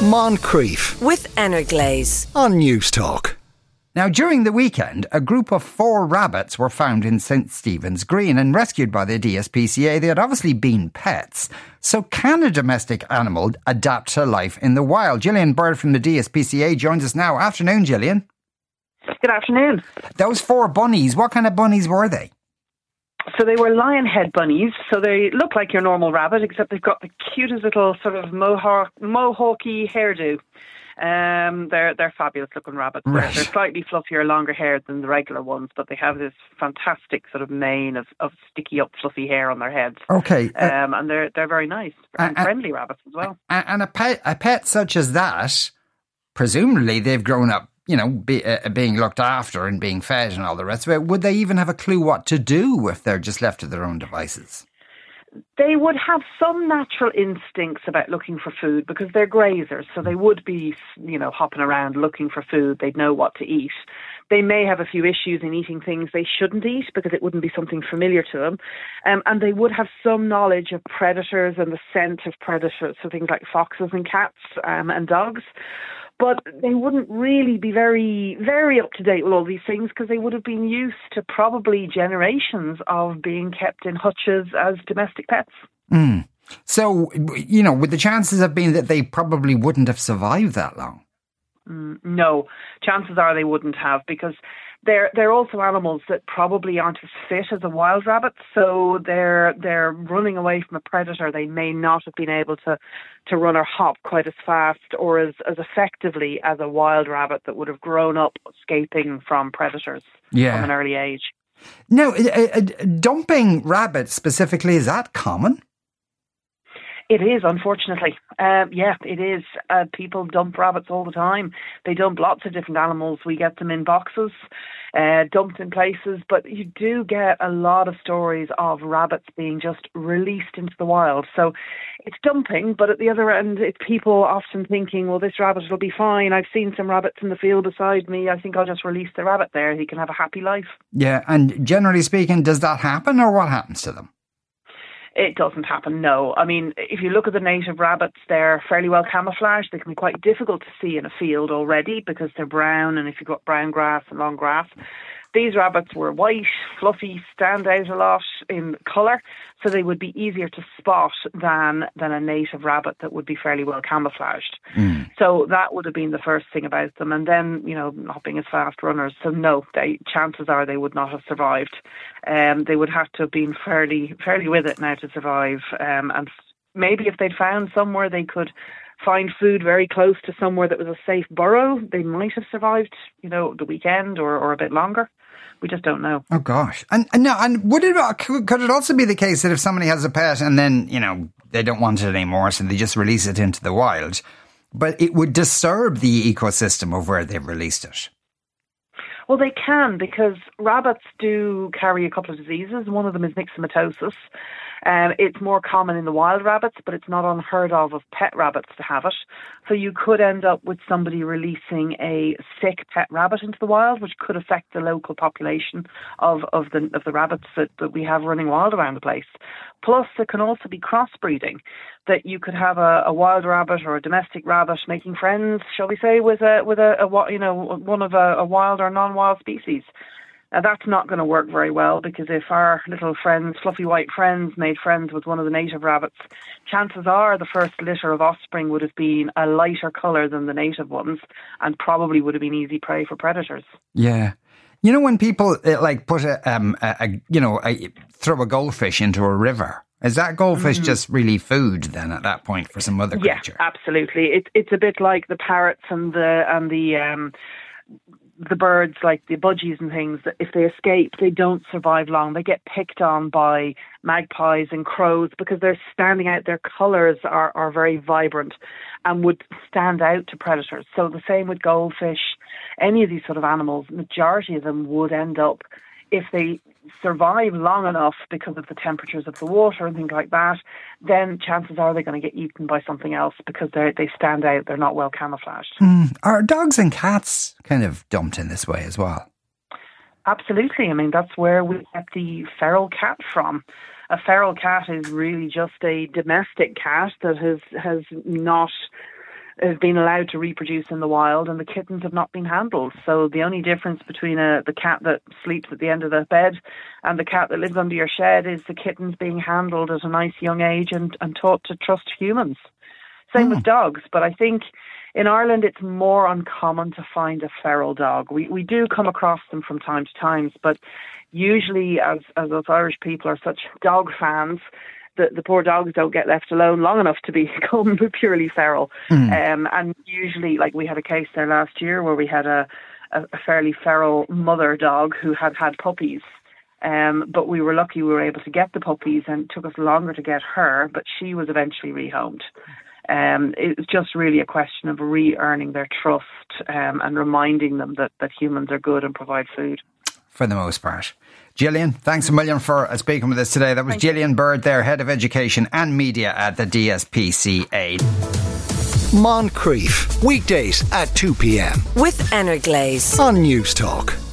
Moncrieff with Anna Glaze. on Newstalk. Now, during the weekend, a group of four rabbits were found in St Stephen's Green and rescued by the DSPCA. They had obviously been pets. So, can a domestic animal adapt to life in the wild? Gillian Bird from the DSPCA joins us now. Afternoon, Gillian. Good afternoon. Those four bunnies, what kind of bunnies were they? So they were lion head bunnies. So they look like your normal rabbit, except they've got the cutest little sort of mohawk, mohawky hairdo. Um, they're they're fabulous looking rabbits. They're- Right. They're, slightly fluffier, longer haired than the regular ones, but they have this fantastic sort of mane of, of sticky up, fluffy hair on their heads. Okay. uh, Um, and they're they're very nice and uh, friendly rabbits as well. and, and a pet, a pet such as that, presumably they've grown up, you know, be, uh, being looked after and being fed and all the rest of it. Would they even have a clue what to do if they're just left to their own devices? they would have some natural instincts about looking for food because they're grazers, so they would be, you know, hopping around looking for food. They'd know what to eat. They may have a few issues in eating things they shouldn't eat because it wouldn't be something familiar to them, um, and they would have some knowledge of predators and the scent of predators, so things like foxes and cats um, and dogs. But they wouldn't really be very, very up to date with all these things because they would have been used to probably generations of being kept in hutches as domestic pets. Mm. So, you know, with the chances have been that they probably wouldn't have survived that long. Mm, no, chances are they wouldn't have because they're they're also animals that probably aren't as fit as a wild rabbit. So they're they're running away from a predator. They may not have been able to to run or hop quite as fast or as as effectively as a wild rabbit that would have grown up escaping from predators Yeah. from an early age. Now, uh, uh, dumping rabbits specifically, is that common? It is, unfortunately. Um, yeah, it is. Uh, people dump rabbits all the time. They dump lots of different animals. We get them in boxes, uh, dumped in places, but you do get a lot of stories of rabbits being just released into the wild. So it's dumping, but at the other end, it's people often thinking, well, this rabbit will be fine. I've seen some rabbits in the field beside me. I think I'll just release the rabbit there. He can have a happy life. Yeah, and generally speaking, does that happen or what happens to them? It doesn't happen, no. I mean, if you look at the native rabbits, they're fairly well camouflaged. They can be quite difficult to see in a field already because they're brown, and if you've got brown grass and long grass. These rabbits were white, fluffy, stand out a lot in colour, so they would be easier to spot than than a native rabbit that would be fairly well camouflaged. So that would have been the first thing about them. And then, you know, not being as fast runners. So no, they chances are they would not have survived. Um, they would have to have been fairly fairly with it now to survive. Um, and maybe if they'd found somewhere they could find food very close to somewhere that was a safe burrow, they might have survived, you know, the weekend or, or a bit longer. We just don't know. Oh gosh, and, and no, and would it could could it also be the case that if somebody has a pet and then you know they don't want it anymore, so they just release it into the wild, but it would disturb the ecosystem of where they've released it. Well, they can because rabbits do carry a couple of diseases. One of them is myxomatosis. Um, it's more common in the wild rabbits, but it's not unheard of of pet rabbits to have it. So you could end up with somebody releasing a sick pet rabbit into the wild, which could affect the local population of, of the of the rabbits that, that we have running wild around the place. Plus, there can also be crossbreeding, that you could have a, a wild rabbit or a domestic rabbit making friends, shall we say, with a with a, a you know one of a, a wild or non-wild species. Now, that's not going to work very well because if our little friends, fluffy white friends, made friends with one of the native rabbits, chances are the first litter of offspring would have been a lighter colour than the native ones and probably would have been easy prey for predators. Yeah. You know when people uh, like put a, um, a, a you know a, throw a goldfish into a river, is that goldfish just really food then at that point for some other Yeah, creature? absolutely. It, it's a bit like the parrots and the and the um, the birds, like the budgies and things. That if they escape, they don't survive long. They get picked on by magpies and crows because they're standing out. Their colours are are very vibrant and would stand out to predators. So the same with goldfish. Any of these sort of animals, majority of them would end up if they survive long enough because of the temperatures of the water and things like that, then chances are they're going to get eaten by something else because they they stand out. They're not well camouflaged. Mm. Are dogs and cats kind of dumped in this way as well? Absolutely. I mean, that's where we get the feral cat from. A feral cat is really just a domestic cat that has has not has been allowed to reproduce in the wild, and the kittens have not been handled. So the only difference between a, the cat that sleeps at the end of the bed and the cat that lives under your shed is the kittens being handled at a nice young age and, and taught to trust humans. Same mm. with dogs, but I think in Ireland it's more uncommon to find a feral dog. We we do come across them from time to time, but usually as as us Irish people are such dog fans, the, the poor dogs don't get left alone long enough to become purely feral. Mm. Um, and usually, like we had a case there last year where we had a, a, a fairly feral mother dog who had had puppies. Um, but we were lucky we were able to get the puppies and it took us longer to get her, but she was eventually rehomed. Um, it's just really a question of re earning their trust um, and reminding them that, that humans are good and provide food. For the most part. Gillian, thanks a million for uh, speaking with us today. That was Thank Gillian Bird there, Head of Education and Media at the DSPCA. Moncrieff, weekdays at 2 p.m. With Anna Glaze on Newstalk.